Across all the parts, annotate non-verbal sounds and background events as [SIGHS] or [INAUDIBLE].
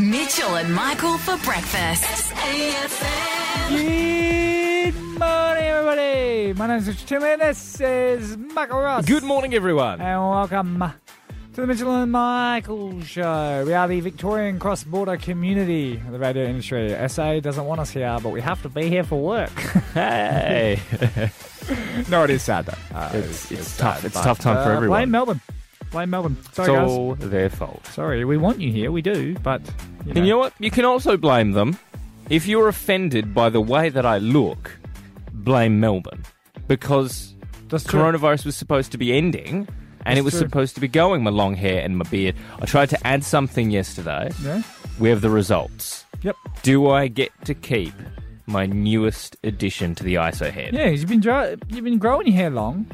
Mitchell and Michael for breakfast. Good morning, everybody. My name is Richard Tinley, and this is Michael Ross. Good morning, everyone. And welcome to the Mitchell and Michael Show. We are the Victorian cross border community of the radio industry. SA doesn't want us here, but we have to be here for work. [LAUGHS] Hey, no, it is sad, though. Uh, It's- it's sad, tough. It's but, tough time for uh, everyone. Blame Melbourne. Blame Melbourne. it's guys. all their fault. Sorry, we want you here. We do, but. You know. And you know what? You can also blame them. If you're offended by the way that I look, blame Melbourne. Because That's true. coronavirus was supposed to be ending, and it was true. supposed to be going, my long hair and my beard. I tried to add something yesterday. Yeah? We have the results. Yep. Do I get to keep my newest addition to the ISO head? Yeah, you've been dry, you've been growing your hair long.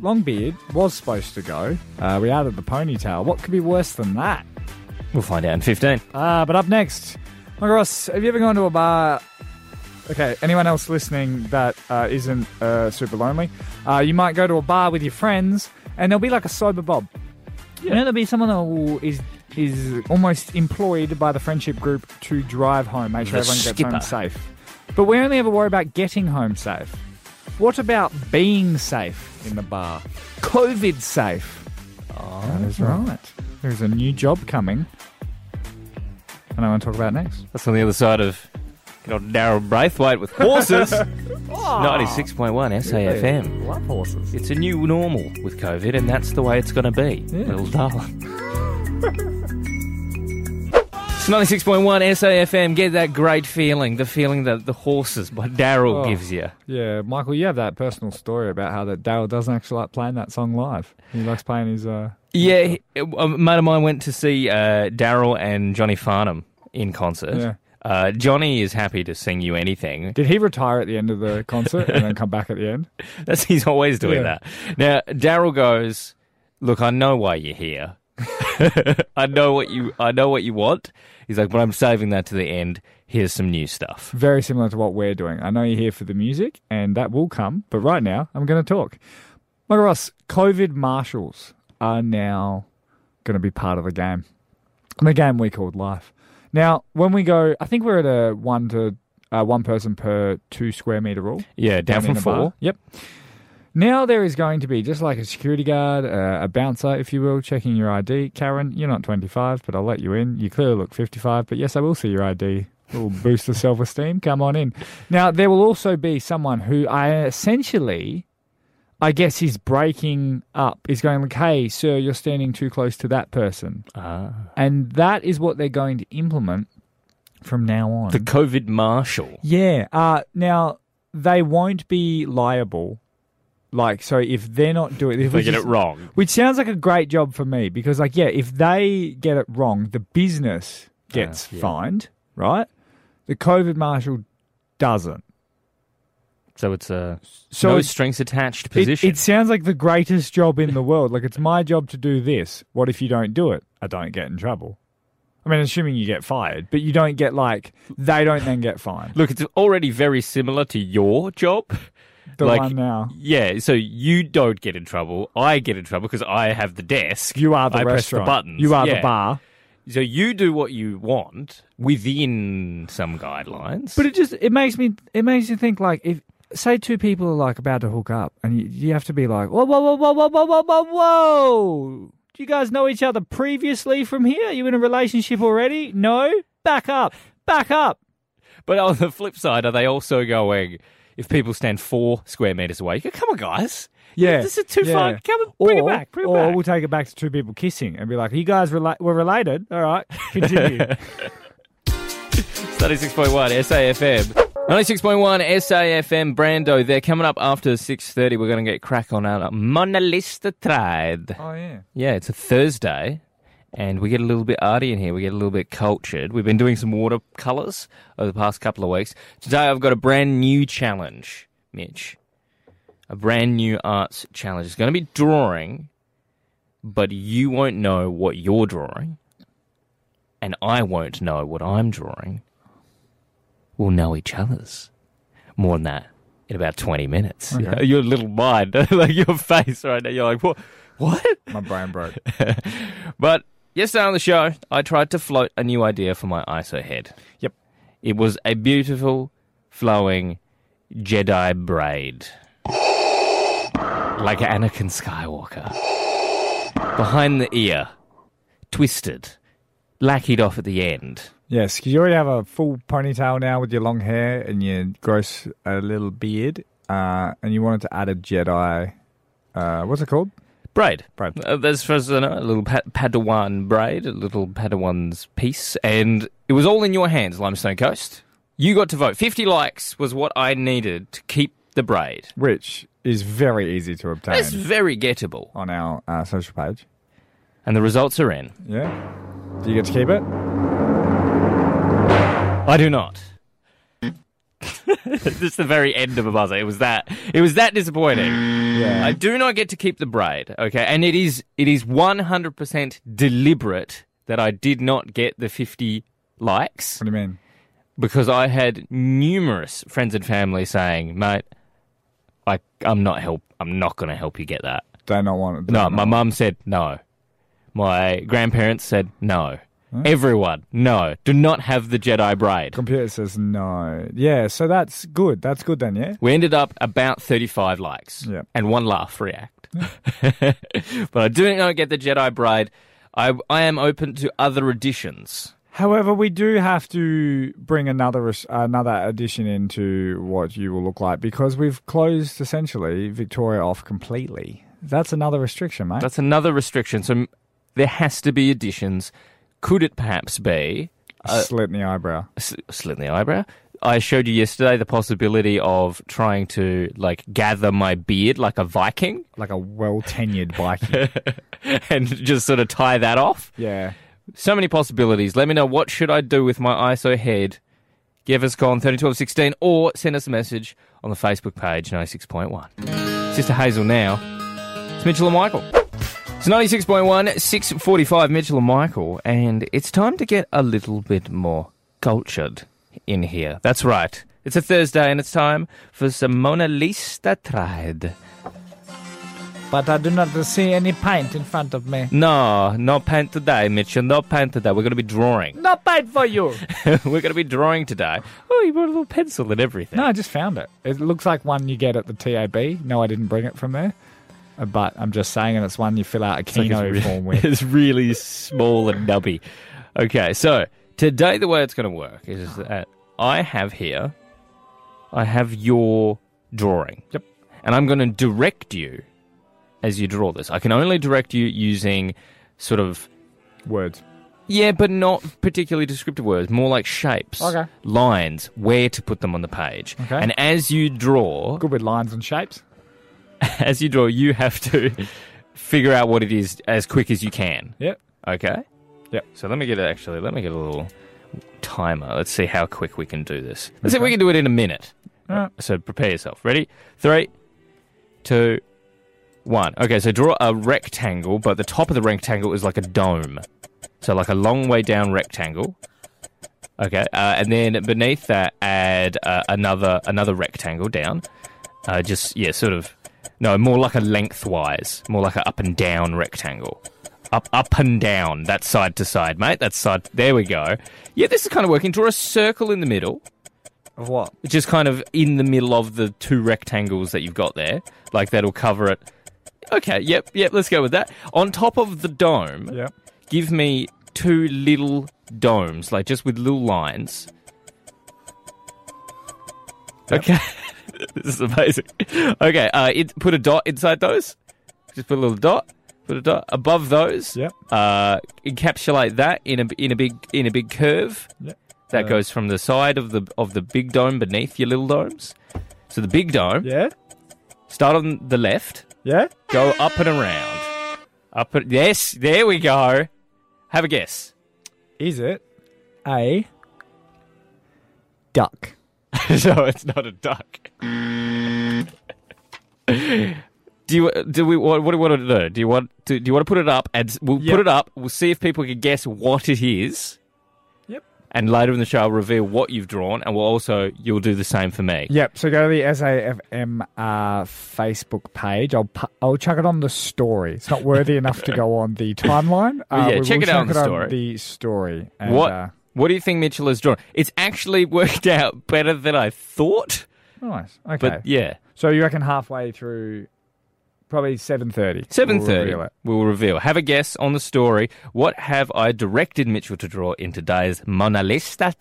Long beard was supposed to go. Uh, we added the ponytail. What could be worse than that? We'll find out in 15. Uh, but up next, Michael Ross, have you ever gone to a bar? Okay, anyone else listening that uh, isn't uh, super lonely, uh, you might go to a bar with your friends, and there'll be like a sober bob. You know, there'll be someone who is is almost employed by the friendship group to drive home, make sure The everyone gets skipper. home safe. But we only ever worry about getting home safe. What about being safe in the bar? COVID safe. Oh, that is right. There's a new job coming. And I want to talk about next. That's on the other side of good old Daryl Braithwaite with horses. [LAUGHS] 96.1 SAFM. Love horses. It's a new normal with COVID, and that's the way it's going to be, Yeah. little darling. [LAUGHS] It's 96.1 SAFM. Get that great feeling, the feeling that the horses by Daryl Oh. gives you. Yeah, Michael, you have that personal story about how that Daryl doesn't actually like playing that song live. He likes playing his. Uh, Yeah, he- a mate of mine went to see uh, Daryl and Johnny Farnham in concert. Yeah. Uh, Johnny is happy to sing you anything. did he retire at the end of the [LAUGHS] concert and then come back at the end? That's he's always doing Yeah. that. Now Daryl goes, "Look, I know why you're here. [LAUGHS] I know what you I know what you want." He's like, "But I'm saving that to the end. Here's some new stuff." Very similar to what we're doing. I know you're here for the music, and that will come. But right now, I'm going to talk. Michael Ross, COVID marshals are now going to be part of the game. The game we called life. Now, when we go, I think we're at a one to uh, one person per two square meter rule. Yeah, down in from a bar. four. Yep. Now there is going to be just like a security guard, uh, a bouncer, if you will, checking your ID. Karen, you're not 25, but I'll let you in. You clearly look 55, but yes, I will see your ID. Will boost the self esteem. Come on in. Now there will also be someone who I essentially, I guess, is breaking up. Is going like, "Hey, sir, you're standing too close to that person," Ah. and that is what they're going to implement from now on. The COVID marshal. Yeah. Uh, now they won't be liable. Like, so if they're not doing, if They get is- it wrong. which sounds like a great job for me because, like, yeah, if they get it wrong, the business gets ah, yeah. fined, right? The COVID marshal doesn't. So it's a So no strings attached It, position. it sounds like the greatest job in the world. Like, it's my job to do this. What if you don't do it? I don't get in trouble. I mean, assuming you get fired, but you don't get like they don't then get fined. Look, it's already very similar to your job. The like- one now. Yeah, so you don't get in trouble. I get in trouble because I have the desk. You are the I press the buttons. You are the bar. So you do what you want within some guidelines. But it just it makes me it makes you think like if say two people are like about to hook up and you, you have to be like whoa whoa whoa whoa whoa whoa whoa whoa whoa do you guys know each other previously from here? Are you in a relationship already? No, back up, back up. But on the flip side, are they also going? If people stand four square meters away, you go, come on, guys. Yeah, this is too yeah. far. Come on, bring or, it back. Bring it back. we'll take it back to two people kissing and be like, you guys rela- were related. All right, continue. [LAUGHS] 96.1 SAFM. 96.1 SAFM Brando. They're coming up after 6.30. We're going to get crack on our Mona Lisa Tried. oh yeah. Yeah, it's a Thursday, and we get a little bit arty in here. We get a little bit cultured. We've been doing some watercolours over the past couple of weeks. Today, I've got a brand new challenge, Mitch. A brand new arts challenge. It's going to be drawing, but you won't know what you're drawing, and I won't know what I'm drawing. We'll know each other's. More than that in about 20 minutes. Okay. [LAUGHS] Your little mind, [LAUGHS] like your face right now, you're like, what? What? My brain broke. [LAUGHS] But yesterday on the show, I tried to float a new idea for my ISO head. Yep. It was a beautiful, flowing Jedi braid. Like Anakin Skywalker. Behind the ear, twisted, lacquered off at the end. Yes, because you already have a full ponytail now with your long hair and your gross uh, little beard, uh, and you wanted to add a Jedi. Uh, what's it called? Braid. Braid. Uh, there's first uh, a little pa- Padawan braid, a little Padawan's piece, and it was all in your hands, Limestone Coast. You got to vote. 50 likes was what I needed to keep the braid. Which is very easy to obtain It's very gettable. on our uh, social page. And the results are in. Yeah. Do you get to keep it? I do not. [LAUGHS] this is the very end of a buzzer. It was that. It was that disappointing. Yeah. I do not get to keep the braid. Okay, and it is it is one hundred percent deliberate that I did not get the fifty likes what do you mean? because I had numerous friends and family saying, "Mate, I I'm not help. I'm not going to help you get that." Do not want it. No, my mum said no. My grandparents said no. Everyone, no. Do not have the Jedi braid. Computer says no. Yeah, so that's good. That's good then, yeah? We ended up about 35 likes Yeah. and one laugh react. [LAUGHS] but I do not get the Jedi braid. I, I am open to other additions. However, we do have to bring another another addition into what you will look like because we've closed essentially Victoria off completely. That's another restriction, mate. That's another restriction. So there has to be additions. Could it perhaps be a slit in the eyebrow. slit in the eyebrow? I showed you yesterday the possibility of trying to like gather my beard like a Viking Like a well tenured Viking. [LAUGHS] and just sort of tie that off. yeah. So many possibilities. Let me know what should I do with my ISO head. Give us a call on 301216 or send us a message on the Facebook page 96.1. Sister Hazel now. It's Mitchell and Michael. It's 96.1, 645 Mitchell and Michael, and it's time to get a little bit more cultured in here. That's right. It's a Thursday and it's time for some Mona Lisa Tried. But I do not see any paint in front of me. No, no paint today, Mitchell. No paint today. We're going to be drawing. No paint for you. [LAUGHS] We're going to be drawing today. Oh, you brought a little pencil and everything. no, I just found it. It looks like one you get at the TAB. No, I didn't bring it from there. But I'm just saying, and it's one you fill out a It's like re- form with. [LAUGHS] It's really small and nubby. Okay, so today the way it's going to work is ah. that I have here, I have your drawing. Yep. And I'm going to direct you as you draw this. I can only direct you using sort of Words. yeah, but not particularly descriptive words, more like shapes, Okay. lines, where to put them on the page. Okay. And as you draw, Good with lines and shapes. [LAUGHS] as you draw, you have to [LAUGHS] figure out what it is as quick as you can. Yep. Okay. Yep. So let me get it. actually. Let me get a little timer. Let's see how quick we can do this. Let's see if we can do it in a minute. Alright. So prepare yourself. Ready? Three, two, one. Okay. So draw a rectangle, but the top of the rectangle is like a dome. So like a long way down rectangle. Okay. Uh, and then beneath that, add uh, another another rectangle down. Uh, just yeah, sort of. No, more like a lengthwise, more like an up and down rectangle. Up, up and down. That's side to side, mate. That's side. There we go. Yeah, this is kind of working. Draw a circle in the middle, Of what? just kind of in the middle of the two rectangles that you've got there. Like that'll cover it. Okay. Yep. Yep. Let's go with that. On top of the dome, Yep. give me two little domes, like just with little lines. Yep. Okay. [LAUGHS] [LAUGHS] this is amazing. Okay, uh, it, put a dot inside those. Just put a little dot. Put a dot above those. Yep. Uh, encapsulate that in a in a big in a big curve. Yep. That Uh, goes from the side of the of the big dome beneath your little domes. So the big dome. Yeah. Start on the left. Yeah. Go up and around. Up and yes, there we go. Have a guess. Is it a duck? [LAUGHS] no, it's not a duck. do you do we what, what do we want to do? Do you want to do you want to put it up and we'll Yep. put it up. We'll see if people can guess what it is. Yep. And later in the show, I'll reveal what you've drawn, and we'll also you'll do the same for me. Yep. So go to the SAFM uh, Facebook page. I'll I'll chuck it on the story. It's not worthy enough to go on the [LAUGHS] timeline. Uh, Yeah, check will it out on the story. the story. And, what Uh, What do you think Mitchell has drawn? It's actually [LAUGHS] worked out better than I thought. nice. Okay. But yeah, so you reckon halfway through, probably seven thirty. seven thirty. We'll reveal. Have a guess on the story. What have I directed Mitchell to draw in today's Mona Lisa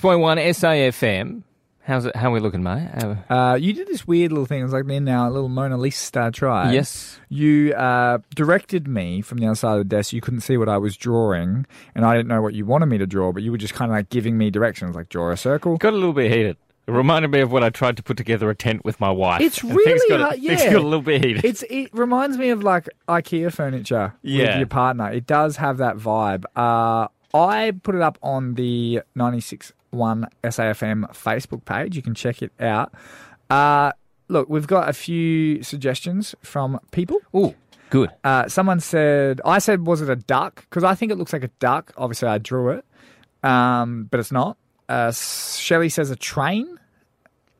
point one SAFM. How's it? How are we looking, mate? How- Uh, you did this weird little thing. It was like then now a little Mona Lisa try. yes. You uh, directed me from the other side of the desk. You couldn't see what I was drawing, and I didn't know what you wanted me to draw. But you were just kind of like giving me directions, like draw a circle. Got a little bit heated. It reminded me of when I tried to put together a tent with my wife. It's And really got, hard- Things got a little bit heated. It's it reminds me of like IKEA furniture with Yeah. your partner. It does have that vibe. Uh, I put it up on the 96.1 SAFM Facebook page. You can check it out. Uh, look, we've got a few suggestions from people. Ooh, good. Uh, someone said, I said, was it a duck? Because I think it looks like a duck. Obviously, I drew it, um, but it's not. Uh, Shelley says a train.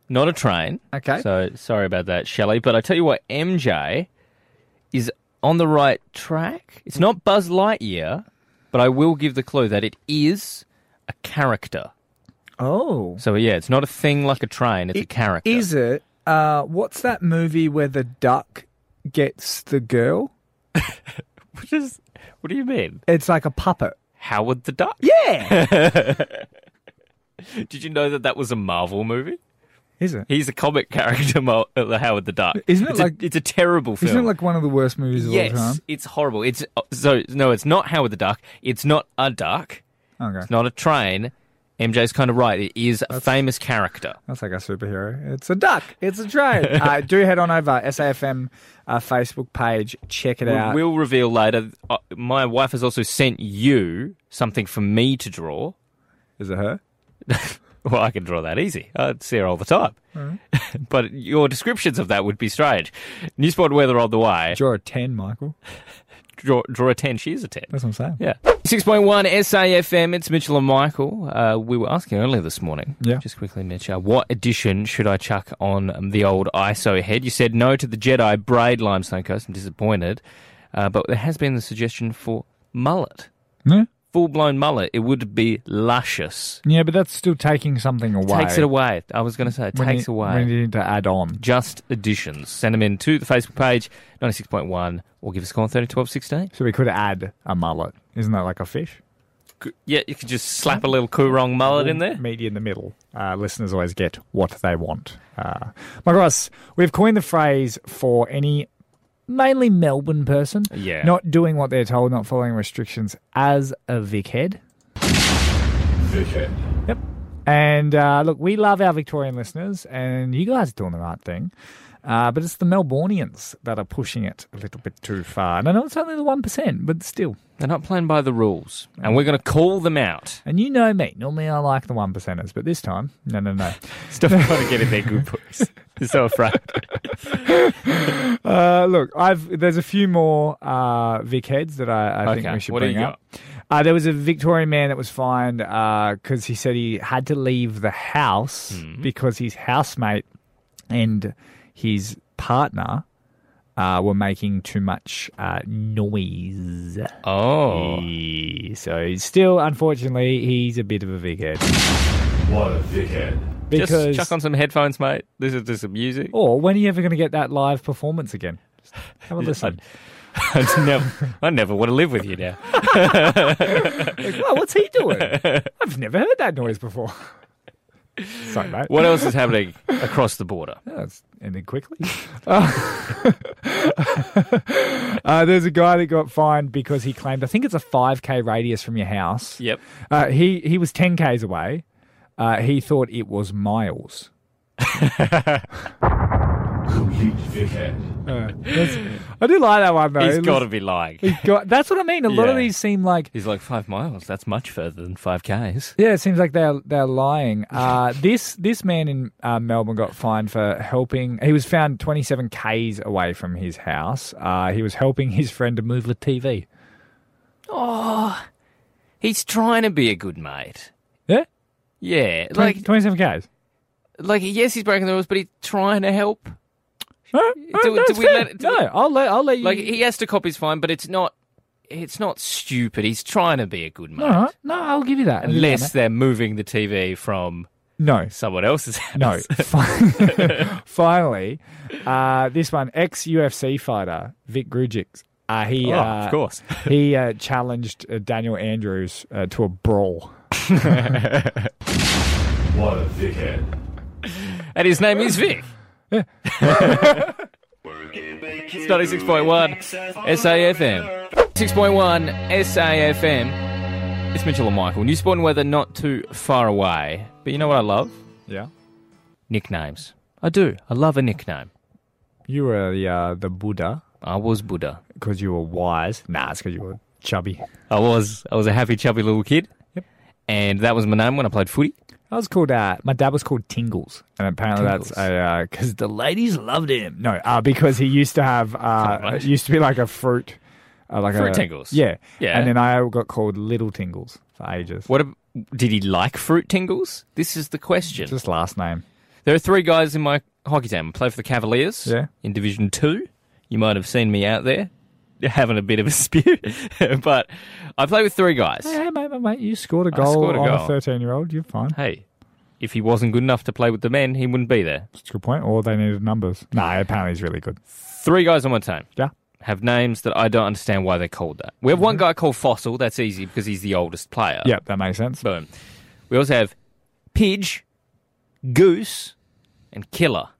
Not a train. Okay. So sorry about that, Shelley. But I tell you what, MJ is on the right track. It's not Buzz Lightyear, but I will give the clue that it is a character. Oh. So yeah, it's not a thing like a train. It's a character. Is it? Uh, what's that movie where the duck gets the girl? [LAUGHS] Which is, What do you mean? It's like a puppet. Howard the Duck? Yeah. [LAUGHS] Did you know that that was a Marvel movie? Is it? He's a comic character, uh, Howard the Duck. Isn't it it's like- A, it's a terrible film. Isn't it like one of the worst movies of all yes, time? it's horrible. It's uh, so no, it's not Howard the Duck. It's not a duck. Okay. It's not a train. MJ's kind of right. It is a famous character. That's like a superhero. It's a duck. It's a train. [LAUGHS] uh, do head on over SAFM uh, Facebook page. Check it out. We'll reveal later. Uh, my wife has also sent you something for me to draw. Is it her? [LAUGHS] Well, I can draw that easy. I see her all the time. [LAUGHS] but your descriptions of that would be strange. Newsport weather on the way. Draw a 10, Michael. Draw, draw a 10. She is a 10. That's what I'm saying. Yeah. 6.1 SAFM. It's Mitchell and Michael. Uh, we were asking earlier this morning. Yeah. Just quickly, Mitch. Uh, what edition should I chuck on the old ISO head? You said no to the Jedi braid limestone coast. I'm disappointed. Uh, but there has been the suggestion for mullet. Yeah. Full blown mullet. It would be luscious. Yeah, but that's still taking something away. Takes it away. I was going to say, it When takes you, away. You need to add on. Just additions. Send them in to the Facebook page, 96.1, or give us a call on 30 12 16. So we could add a mullet. Isn't that like a fish? Yeah, you could just slap a little Coorong mullet in there. Meet you in the middle. Uh, listeners always get what they want. Uh, Michael Ross, we've coined the phrase for any mainly Melbourne person Yeah. not doing what they're told, not following restrictions as a Vichead. Dickhead. Yep. And uh, look, we love our Victorian listeners, and you guys are doing the right thing. Uh, but it's the Melbournians that are pushing it a little bit too far. And I know it's only the 1%, but still. They're not playing by the rules, and we're going to call them out. And you know me. Normally I like the 1 percenters, but this time, no, no, no. [LAUGHS] Stop trying to get in their good [LAUGHS] books. So afraid. Uh, look, I've there's a few more uh, Vic heads that I, I think we should what bring up. Uh, there was a Victorian man that was fined because he said he had to leave the house Hmm. because his housemate and his partner uh, were making too much uh, noise. Oh. So still, unfortunately, he's a bit of a Vic head What a dickhead. because. Just chuck on some headphones, mate. Listen to some music. or when are you ever going to get that live performance again? Just have a [LAUGHS] listen. I [LAUGHS] never, I never want to live with you now. [LAUGHS] Like, oh, what's he doing? I've never heard that noise before. Sorry, mate. What else is happening across the border? Oh, it's ended quickly. Uh, uh, there's a guy that got fined because he claimed, I think it's a 5k radius from your house. Yep. Uh, he, he was 10 k's away. Uh, he thought it was miles. Complete dickhead. Uh, that's- I do like that one, though. He's It got was- to be lying. he's got- that's what I mean. A lot of Yeah. these seem like He's like five miles. That's much further than five k's. Yeah, it seems like they're they're lying. Uh, [LAUGHS] this this man in uh, Melbourne got fined for helping. He was found 27 k's away from his house. Uh, he was helping his friend to move the TV. Oh he's trying to be a good mate. Yeah? Yeah, 20, like 27 Ks. like yes, he's breaking the rules, but he's trying to help. No, do- no, do we fair. let do no, we- I'll let I'll let you. Like he has to copy his fine, but it's not. It's not stupid. He's trying to be a good mate. right. No, I'll give you that. I'll give that, Unless they're moving the TV from no, someone else's house. no. [LAUGHS] [LAUGHS] Finally, uh, this one ex UFC fighter Vic Grujic. Uh, he Oh, uh, of course. he uh, challenged uh, Daniel Andrews uh, to a brawl. What a dickhead. And his name is Vic. It's 96.1 SAFM. 6.1 SAFM. It's Mitchell and Michael. New Sport and weather not too far away. But you know what I love? Yeah, Nicknames. I do. I love a nickname. you were the uh, the Buddha I was Buddha. because you were wise. Nah, it's because you were chubby. I was I was a happy, chubby little kid. And that was my name when I played footy. I was called. Uh, my dad was called Tingles, and apparently Tingles. that's a because the ladies loved him. No, uh, because he used to have uh, used to be like a fruit, uh, like Fruit a, Tingles. Yeah, Yeah. And then I got called Little Tingles for ages. What ab- did he like fruit tingles? This is the question. Just last name. There are three guys in my hockey team. I play for the Cavaliers Yeah. in Division Two. You might have seen me out there having a bit of a [LAUGHS] spew, but I play with three guys. Hey, hey, mate, mate, mate, you scored a goal scored a on a goal. thirteen-year-old. You're fine. Hey, if he wasn't good enough to play with the men, he wouldn't be there. That's a good point. Or they needed numbers. Nah, [LAUGHS] apparently he's really good. Three guys on my team Yeah. have names that I don't understand why they're called that. We have one mm-hmm. guy called Fossil. That's easy because he's the oldest player. Yeah, that makes sense. Boom. We also have Pidge, Goose, and Killer.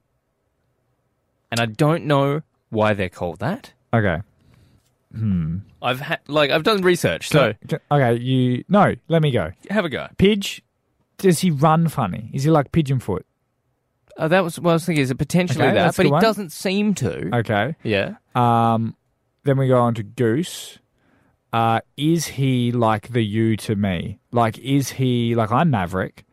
And I don't know why they're called that. Okay. I've had like I've done research, so okay, you no. Let me go. have a go. Pidge. Does he run funny? Is he like pigeon foot? Uh, that was what I was thinking. Is it potentially Okay, that? that's a But good he one. doesn't seem to. Okay. Yeah. Um, then we go on to Goose. Uh, is he like the you to me? Like, is he like I'm Maverick?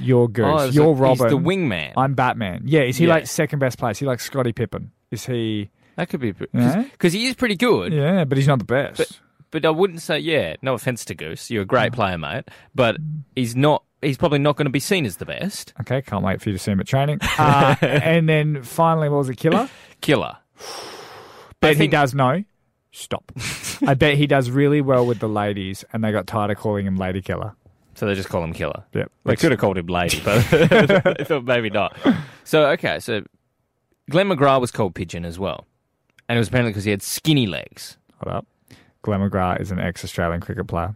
You're Goose. Oh, so You're he's Robin. the wingman. I'm Batman. Yeah. Is he Yeah. like second best place? Is he like Scottie Pippen? Is he? That could be because he is pretty good. Yeah, but he's not the best. But but I wouldn't say yeah. No offense to Goose, you're a great player, mate. But he's not. He's probably not going to be seen as the best okay, can't wait for you to see him at training. [LAUGHS] Uh, and then finally, what was it? Killer. [LAUGHS] killer. [SIGHS] Bet I he does know. Stop. [LAUGHS] I bet he does really well with the ladies, and they got tired of calling him Lady Killer. So they just call him Killer. Yep. They could have called him Lady, but I thought maybe not. So okay, so Glenn McGrath was called Pigeon as well, and it was apparently because he had skinny legs. Hold up. Glenn McGrath is an ex-Australian cricket player.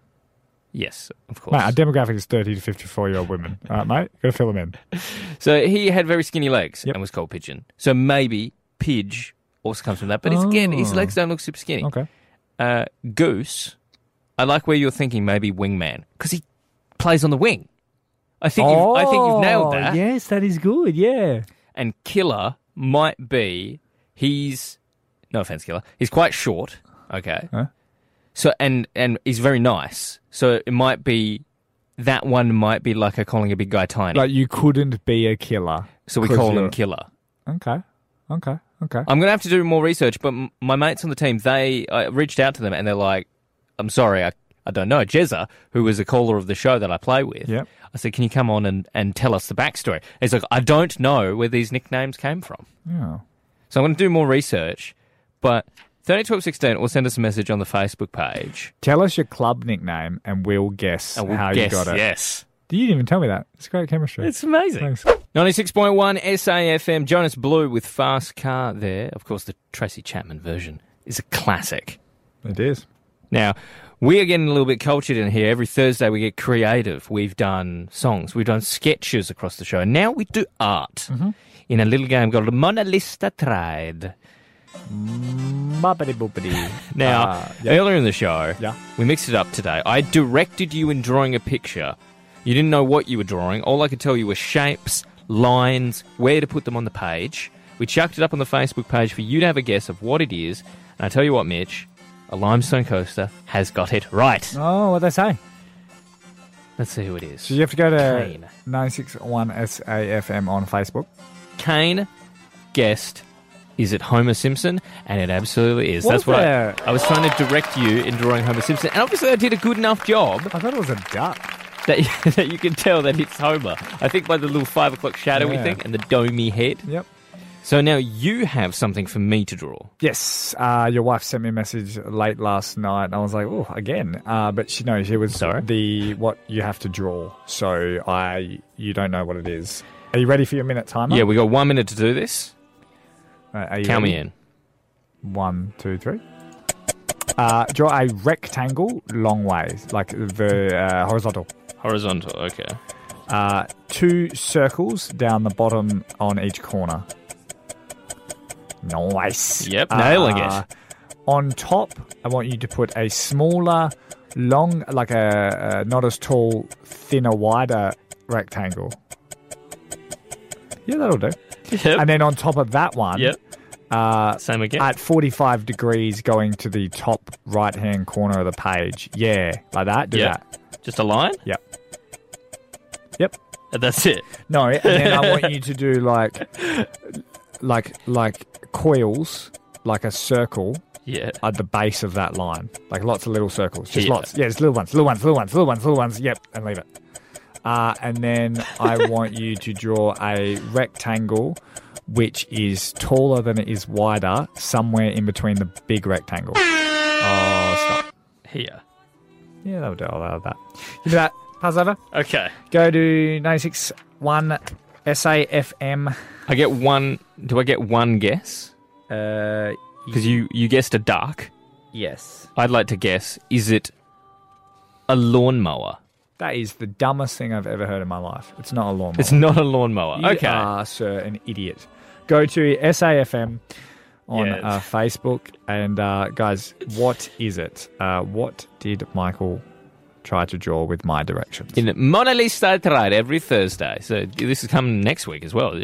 Yes, of course. Mate, our demographic is 30 to 54 year old women. All right, mate? Got to fill them in. [LAUGHS] So he had very skinny legs Yep. and was called Pigeon. So maybe Pidge also comes from that. But it's, again, his Oh. legs don't look super skinny. Okay. Uh, Goose, I like where you're thinking maybe wingman because he plays on the wing. I think you've, I think you've nailed that. Oh, Yes, that is good. Yeah. And Killer might be he's no offense, Killer. He's quite short. Okay. Huh? So and and he's very nice. So it might be that one might be like a calling a big guy tiny. Like you couldn't be a killer. so we call you're- him Killer. Okay. Okay. Okay. I'm going to have to do more research, but my mates on the team, they I reached out to them and they're like, I'm sorry, I, I don't know. Jezza, who was a caller of the show that I play with, Yep. I said, can you come on and, and tell us the backstory? He's like, I don't know where these nicknames came from. Yeah. So I'm going to do more research, but 301216 or send us a message on the Facebook page. Tell us your club nickname and we'll guess And we'll how guess, you got it. Yes. You didn't even tell me that. It's great chemistry. It's amazing. Thanks. 96.1 SAFM, Jonas Blue with Fast Car there. Of course, the Tracy Chapman version is a classic. It is. Now, we are getting a little bit cultured in here. Every Thursday we get creative. We've done songs, we've done sketches across the show. And now we do art Mm-hmm. in a little game called Mona Lisa Tried. Boppity boopity. Now, Uh, yeah. earlier in the show, Yeah. we mixed it up today. I directed you in drawing a picture. You didn't know what you were drawing. All I could tell you were shapes, lines, where to put them on the page. We chucked it up on the Facebook page for you to have a guess of what it is. And I tell you what, Mitch, a limestone coaster has got it right. Oh, what they say? Let's see who it is. So you have to go to Kane. 961 SAFM on Facebook. Kane guessed Is it Homer Simpson? And it absolutely is. Was That's what I, I was trying to direct you in drawing Homer Simpson. And obviously, I did a good enough job I thought it was a duck. that, [LAUGHS] that you can tell that it's Homer. I think by the little five o'clock shadowy Yeah. thing and the domey head. Yep. So now you have something for me to draw. Yes, uh, your wife sent me a message late last night, and I was like, "Oh, again." Uh, but she knows it was Sorry? the what you have to draw. So I, you don't know what it is. Are you ready for your minute timer? Yeah, we got one minute to do this. Uh, are you Count ready? me in. One, two, three. Uh, draw a rectangle long ways, like the uh, horizontal. Horizontal, okay. Uh, two circles down the bottom on each corner. Nice. Yep, nailing Uh, it. On top, I want you to put a smaller, long, like a, a not as tall, thinner, wider rectangle. Yeah, that'll do. Yep. And then on top of that one, Yep. uh, Same again. at 45 degrees going to the top right hand corner of the page. Yeah, like that. Do Yeah. that. Just a line? Yep. Yep. And that's it. No, and then I want you to do [LAUGHS] like, like, like coils, like a circle Yeah. at the base of that line, like lots of little circles, just Yeah. lots. Yeah, just little ones, little ones, little ones, little ones, little ones. Yep, and leave it. Uh, and then I want you to draw a rectangle which is taller than it is wider, somewhere in between the big rectangle. Oh, stop. Here. Yeah, that'll do. I'll allow that. You do that. Pass over. Okay. Go to 961 SAFM. I get one. Do I get one guess? Uh, Because you, you guessed a duck. yes. I'd like to guess is it a lawnmower? That is the dumbest thing I've ever heard in my life. It's not a lawnmower. It's not a lawnmower. You okay. are, sir, an idiot. Go to SAFM on Yeah. uh, Facebook. And, uh, guys, what is it? Uh, what did Michael try to draw with my directions? In Mona Lisa Tried every Thursday. So this is coming next week as well.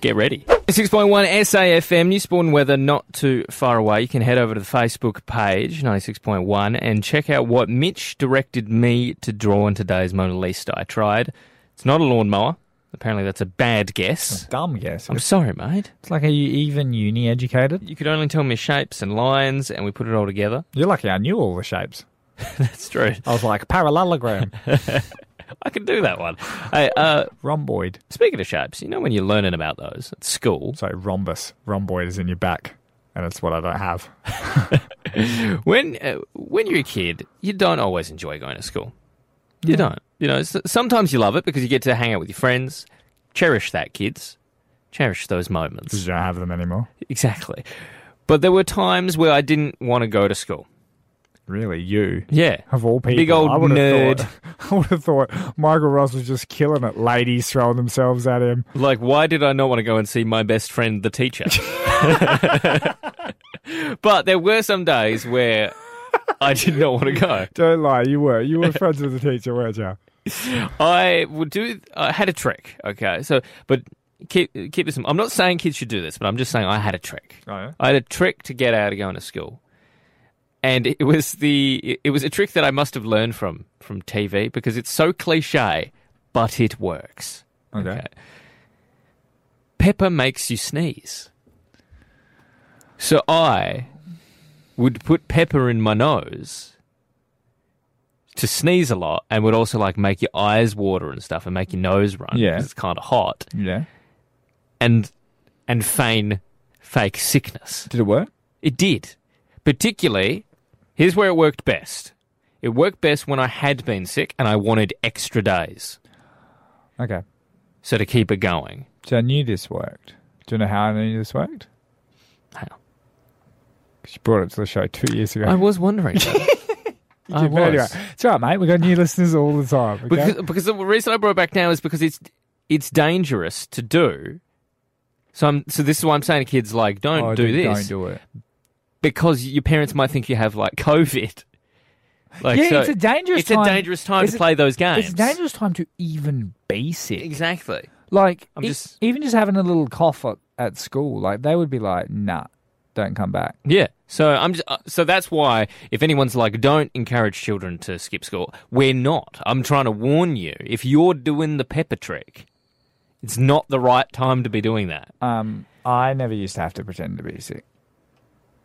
You Get ready. 6.1 SAFM, New Spawn weather not too far away. You can head over to the Facebook page, 96.1, and check out what Mitch directed me to draw in today's Mona Lisa. I tried. It's not a lawnmower. Apparently that's a bad guess. Dumb guess. I'm sorry, mate. It's like, are you even uni educated? You could only tell me shapes and lines, and we put it all together. You're lucky I knew all the shapes. [LAUGHS] That's true. I was like, parallelogram, [LAUGHS] [LAUGHS] I can do that one. Hey, uh, rhomboid. speaking of shapes, you know when you're learning about those at school, Sorry, rhombus. Rhomboid is in your back. And it's what I don't have. [LAUGHS] when uh, when you're a kid, you don't always enjoy going to school. You don't. You know, sometimes you love it because you get to hang out with your friends. Cherish that, kids. Cherish those Because moments. you don't have them anymore. Exactly. But there were times where I didn't want to go to school. Really, you. Yeah. Of all people, Big old nerd. Thought, I would have thought Michael Ross was just killing it. Ladies throwing themselves at him. Like, why did I not want to go and see my best friend, the teacher? [LAUGHS] but there were some days where I did not want to go. Don't lie, you were. You were friends with the teacher, weren't you? I would do. I had a trick. Okay, so but keep keep this. I'm not saying kids should do this, but I'm just saying I had a trick. Oh, yeah? I had a trick to get out of going to school, and it was the it was a trick that I must have learned from from TV because it's so cliche, but it works. Okay. Pepper makes you sneeze. So I would put pepper in my nose to sneeze a lot and would also like make your eyes water and stuff and make your nose run Yeah. because it's kind of hot Yeah. and and feign fake sickness. Did it work? It did. Particularly, here's where it worked best. It worked best when I had been sick and I wanted extra days. Okay. So to keep it going. So I knew this worked. Do you know how I knew this worked? How? 'Cause you brought it to the show two years ago. I was wondering. [LAUGHS] I But anyway, it's all right, mate. We've got new listeners all the time. Okay? Because, because the reason I brought it back now is because it's it's dangerous to do. So I'm so this is why I'm saying to kids like don't Oh, do this Don't do it. Because your parents might think you have like COVID. Like, yeah, so it's a dangerous it's time. a dangerous time It's to a- play those games. It's a dangerous time to even be sick. Exactly. Like, I'm e- just- even just having a little cough at, at school, like they would be like, "Nah, don't come back." Yeah. So I'm just, uh, so that's why if anyone's like don't encourage children to skip school, we're not. I'm trying to warn you. If you're doing the pepper trick, it's not the right time to be doing that. Um, I never used to have to pretend to be sick.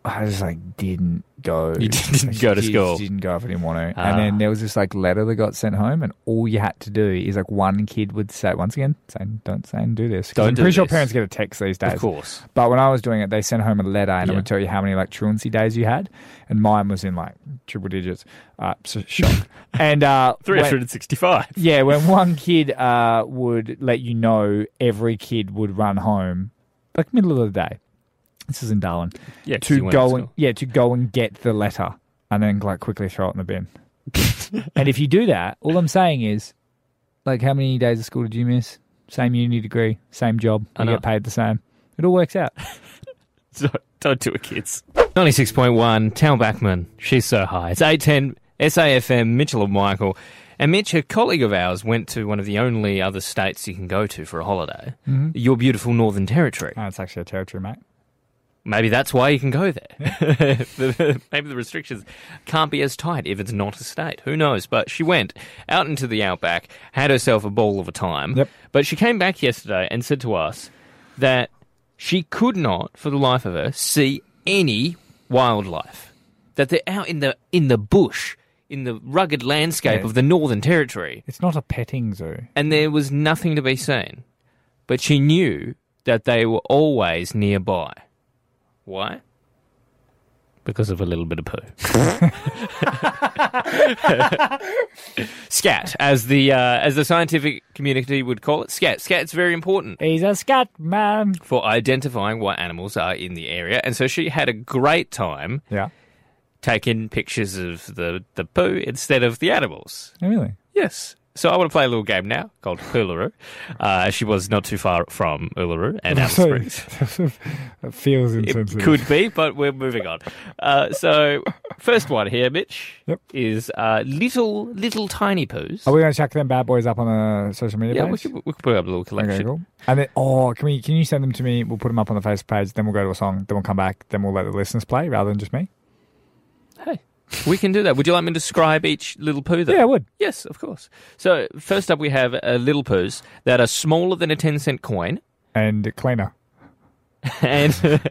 I just like didn't go. You [LAUGHS] didn't just go to school. Didn't go if I didn't want to. Ah. And then there was this like letter that got sent home, and all you had to do is like one kid would say once again, saying don't say and do this. Don't I'm do pretty sure parents get a text these days. Of course. But when I was doing it, they sent home a letter and it would tell you how many like truancy days you had, and mine was in like triple digits. Uh, so shock. [LAUGHS] and uh, 365. yeah, when one kid uh, would let you know, every kid would run home, like middle of the day. This is in Darwin. Yeah, to go and yeah, to go and get the letter and then like quickly throw it in the bin. [LAUGHS] and if you do that, all I'm saying is, like, how many days of school did you miss? Same uni degree, same job, you get paid the same. It all works out. [LAUGHS] So, don't do it, kids. 96.1, Tal Bachman. She's so high. It's 810 SAFM, Mitchell and Michael. And Mitch, a colleague of ours, went to one of the only other states you can go to for a holiday. Mm-hmm. Your beautiful Northern Territory. Oh, it's actually a territory, mate. Maybe that's why you can go there. [LAUGHS] Maybe the restrictions can't be as tight if it's not a state. Who knows? But she went out into the outback, had herself a ball of a time. Yep. But she came back yesterday and said to us that she could not, for the life of her, see any wildlife. That they're out in the in the bush, in the rugged landscape Yeah. of the Northern Territory, It's not a petting zoo. and there was nothing to be seen. But she knew that they were always nearby. Why? Because of a little bit of poo. [LAUGHS] [LAUGHS] scat, as the uh, as the scientific community would call it, scat. Scat's very important He's a scat man. for identifying what animals are in the area, and so she had a great time Yeah. taking pictures of the the poo instead of the animals. Oh, really? Yes. So I want to play a little game now called Uluru. Uh, she was not too far from Uluru and Alice Springs. [LAUGHS] it feels It could be, but we're moving on. Uh, so, first one here, Mitch, Yep. is uh, little, little tiny poos. Are we going to chuck them bad boys up on the social media yeah, page? we could, we could put up a little collection. Okay, cool. And then, oh, can we? Can you send them to me? We'll put them up on the Facebook page. Then we'll go to a song. Then we'll come back. Then we'll let the listeners play rather than just me. Hey, we can do that. Would you like me to describe each little poo? Then? Yeah, I would. Yes, of course. So, first up, we have uh, little poos that are smaller than a 10 cent coin. And cleaner. [LAUGHS] and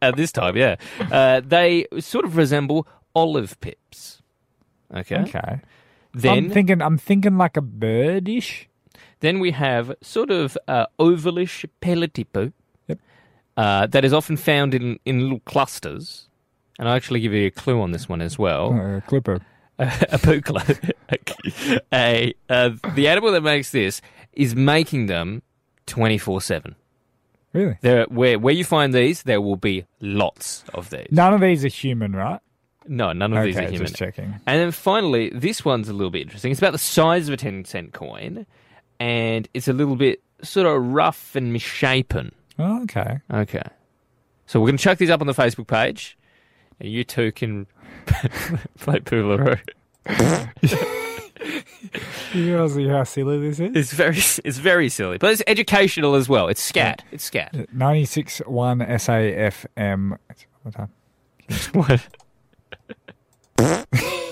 at this time, yeah, uh, they sort of resemble olive pips. Okay. Okay. Then, I'm thinking. I'm thinking like a birdish. then we have sort of uh, ovalish pellety poo. Yep. Uh, that is often found in, in little clusters. And I'll actually give you a clue on this one as well. Uh, clipper. a poo club. a, uh, the animal that makes this is making them 24 7. Really? There, where where you find these, there will be lots of these. None of these are human, right? No, none of these are okay, human. just checking. And then finally, this one's a little bit interesting. It's about the size of a 10 cent coin, and it's a little bit sort of rough and misshapen. Oh, okay. Okay. So we're going to chuck these up on the Facebook page, and you two can [LAUGHS] play Poolaroo. You realize how silly this is? It's very, it's very silly, but it's educational as well. It's scat. It's scat. 96.1 SAFM. It's all time. What?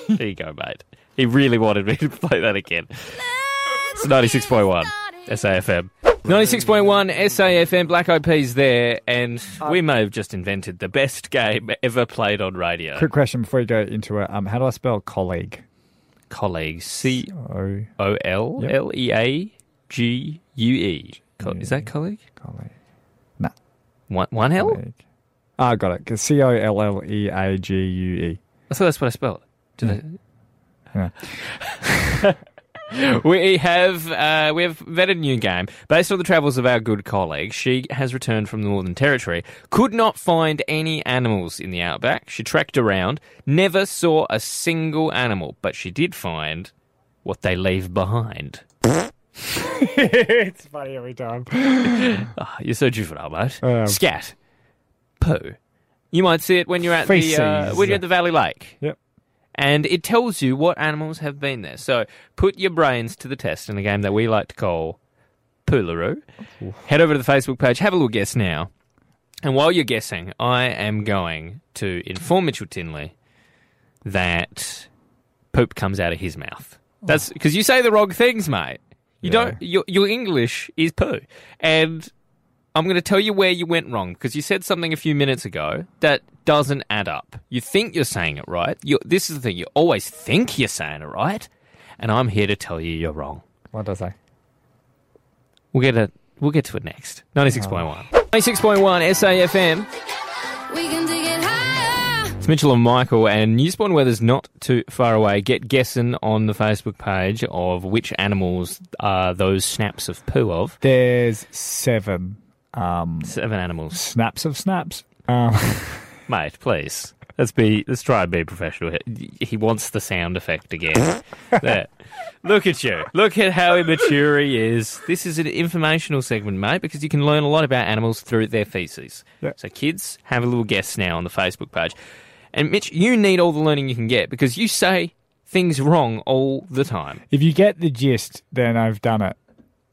there you go, mate. He really wanted me to play that again. It's 96.1 SAFM. 96.1 SAFM, Black Eyed Peas there, and we may have just invented the best game ever played on radio. Quick question before you go into it. Um, how do I spell colleague? Colleague. C O L L E A G U E. Co- Is that colleague? colleague. One, one L? colleague. Ah, got it. C O L L E A G U E. I thought that's what I spelled. Did Yeah. I? [LAUGHS] [LAUGHS] [LAUGHS] We have uh, we have vetted a new game based on the travels of our good colleague. She has returned from the Northern Territory, could not find any animals in the outback. She trekked around, never saw a single animal, but she did find what they leave behind. [LAUGHS] it's funny every time. [LAUGHS] Ah, you're so juvenile, mate. Um, Scat, poo. You might see it when you're at the uh, when you're at the Valley Lake. Yep. And it tells you what animals have been there. So put your brains to the test in a game that we like to call Poolaroo. Head over to the Facebook page, have a little guess now. And while you're guessing, I am going to inform Mitchell Tinley that poop comes out of his mouth. That's Oh. because you say the wrong things, mate. You Yeah. don't. Your your English is poo, and I'm going to tell you where you went wrong because you said something a few minutes ago that doesn't add up. You think you're saying it right. You, this is the thing. You always think you're saying it right, and I'm here to tell you you're wrong. What does I? We'll get it. We'll get to it next. Ninety-six point one. Oh. Ninety-six point one. SAFM. We can take it. It's Mitchell and Michael, and Newsborn weather's not too far away. Get guessing on the Facebook page of which animals are those snaps of poo of. There's seven um, Seven animals. snaps of snaps. Um, [LAUGHS] Mate, please. Let's be. Let's try and be professional. He- He wants the sound effect again. [LAUGHS] there. Look at you. Look at how immature he is. This is an informational segment, mate, because you can learn a lot about animals through their feces. Yeah. So, kids, have a little guess now on the Facebook page. And Mitch, you need all the learning you can get because you say things wrong all the time. if you get the gist, then I've done it.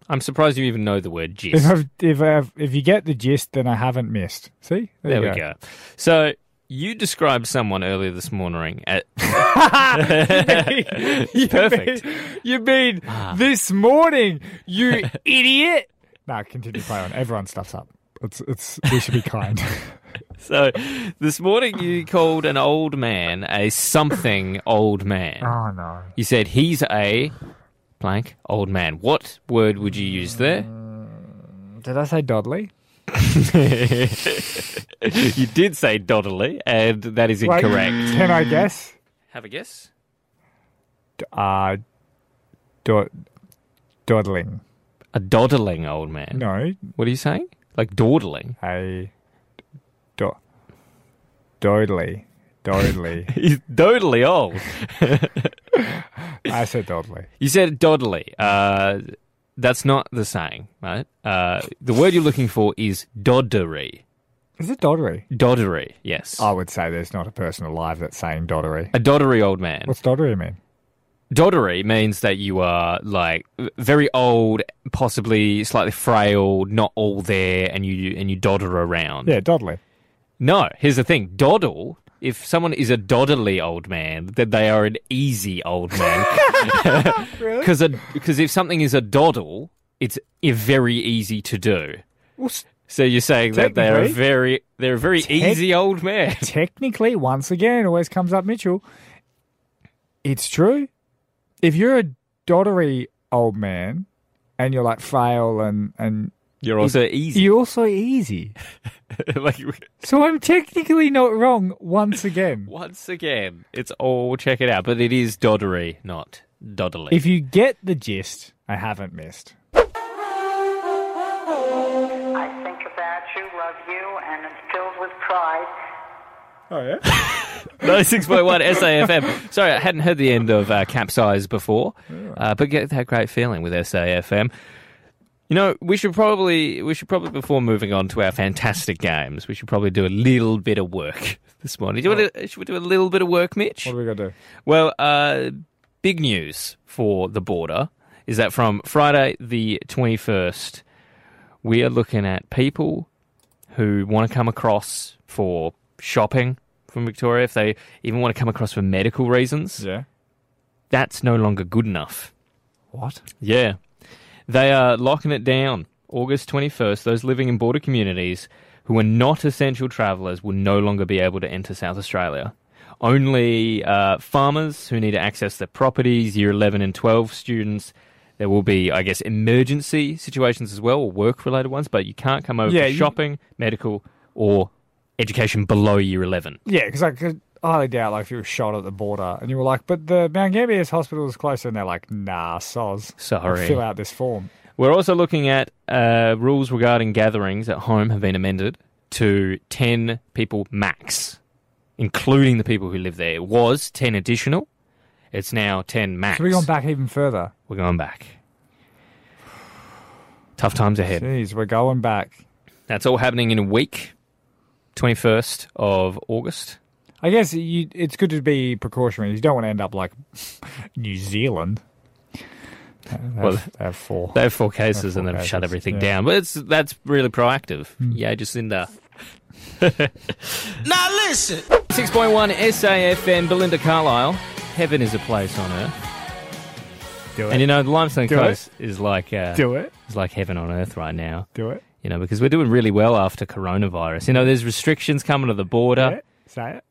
I'm surprised you even know the word If gist. I've, if I've, if you get the gist, then I haven't missed. See, There you we go. So you described someone earlier this morning at [LAUGHS] [LAUGHS] You Perfect. mean- you mean Ah. this morning, you [LAUGHS] idiot? Nah, continue play on. Everyone stuffs up. It's it's. We should be kind. So this morning you called an old man a something old man. oh no. You said he's a blank old man. What word would you use there? Did I say Dodley? [LAUGHS] you did say doddly, and that is Wait, incorrect. Can I guess? Have a guess. D- Uh, do- dawdling. A dawdling old man. No, What are you saying? Like dawdling? a do- dawdly. Dawdly. [LAUGHS] He's old. I said Dodley. You said dawdly. Uh, that's not the saying, right? Uh, the word you're looking for is doddery. Is it Doddery? Doddery, yes. I would say there's not a person alive that's saying Doddery. A doddery old man. What's Doddery mean? Doddery means that you are like very old, possibly slightly frail, not all there, and you and you dodder around. Yeah, Dodley. No, here's the thing: doddle. If someone is a dodderly old man, then they are an easy old man. [LAUGHS] Because because if something is a doddle, it's very easy to do. Well, So you're saying that they're a very they're a very easy old man. [LAUGHS] technically, once again, always comes up Mitchell. It's true. If you're a doddery old man and you're like frail and and You're also easy. you're also easy, [LAUGHS] like so I'm technically not wrong once again. [LAUGHS] once again, it's all check it out, but it is doddery, not dodderly. If you get the gist, I haven't missed. I think about you, love you, and am filled with pride. Oh yeah. [LAUGHS] 96.1 SAFM. Sorry, I hadn't heard the end of uh, Capsize before, uh, but get that great feeling with SAFM. You know, we should probably, we should probably, before moving on to our fantastic games, we should probably do a little bit of work [LAUGHS] this morning. Do you want to, should we do a little bit of work, Mitch? What are we gonna do? Well, uh, big news for the border is that from Friday the 21st, we are looking at people who want to come across for shopping from Victoria, if they even want to come across for medical reasons. Yeah. That's no longer good enough. What? Yeah. They are locking it down. August 21st, those living in border communities who are not essential travellers will no longer be able to enter South Australia. Only uh, farmers who need to access their properties, year 11 and 12 students. There will be, I guess, emergency situations as well, or work related ones, but you can't come over Yeah, for you- shopping, medical, or education below year 11. Yeah, because I could highly doubt like if you were shot at the border and you were like, but the Mount Gambier hospital is closer, and they're like, nah, soz. Sorry. Fill out this form. We're also looking at uh, rules regarding gatherings at home have been amended to 10 people max, including the people who live there. It was 10 additional. It's now 10 max. So we gone back even further. We're going back. Tough times ahead. Jeez, we're going back. That's all happening in a week, 21st of August. I guess you, it's good to be precautionary. You don't want to end up like [LAUGHS] New Zealand. They have, Well, they have four. They have four cases four and they've shut everything yeah. down. But it's that's really proactive. Yeah, Jacinda. [LAUGHS] Now listen. 6.1 SAFM, Belinda Carlisle. Heaven is a place on earth. Do it. And you know, the Limestone Do. Coast is like uh, do it. is like heaven on earth right now. Do it. You know, because we're doing really well after coronavirus. You know, there's restrictions coming to the border. Yeah, Say it.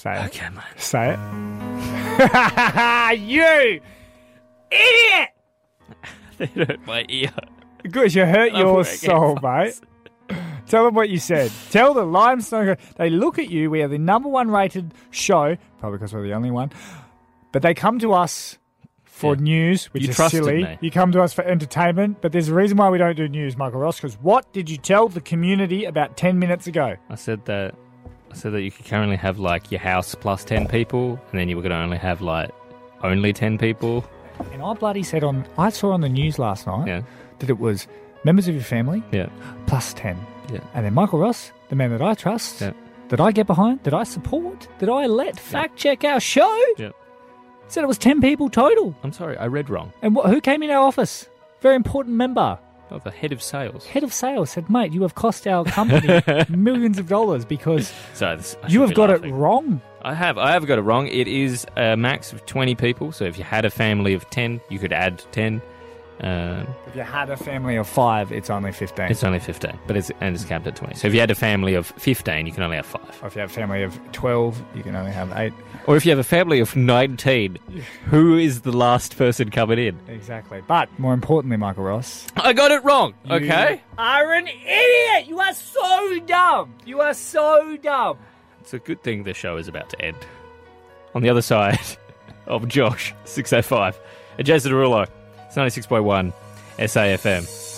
Say it. Okay, mate. Say it. you idiot! [LAUGHS] It hurt my ear. Good, you hurt oh, your soul, mate. Tell them what you said. Tell the Limestone. They look at you. We are the number one rated show, probably because we're the only one. But they come to us for Yeah. news, which You is silly. me. You come to us for entertainment, but there's a reason why we don't do news, Michael Ross. Because what did you tell the community about ten minutes ago? I said that. Said that you could currently have like your house plus ten people, and then you were going to only have like only ten people. And I bloody said on. I saw on the news last night Yeah, that it was members of your family yeah, plus ten. yeah. And then Michael Ross, the man that I trust, Yeah. that I get behind, that I support, that I let fact check our show, Yeah. said it was 10 people total. I'm sorry, I read wrong. And wh- who came in our office? Very important member. Oh, the head of sales. Head of sales said, mate, you have cost our company [LAUGHS] millions of dollars because Sorry, this, you have be got laughing. it wrong. I have. I have got it wrong. It is a max of 20 people. So if you had a family of 10, you could add 10. Um, If you had a family of five, it's only 15. it's only 15, but it's and it's capped at 20. So if you had a family of 15, you can only have five. or if you have a family of 12, you can only have eight. Or if you have a family of 19, who is the last person coming in? Exactly. But more importantly, Michael Ross, I got it wrong. Okay. You are an idiot. You are so dumb. You are so dumb. It's a good thing the show is about to end. On the other side [LAUGHS] of Josh, 605, and Jason Derulo, it's 96.1 SAFM.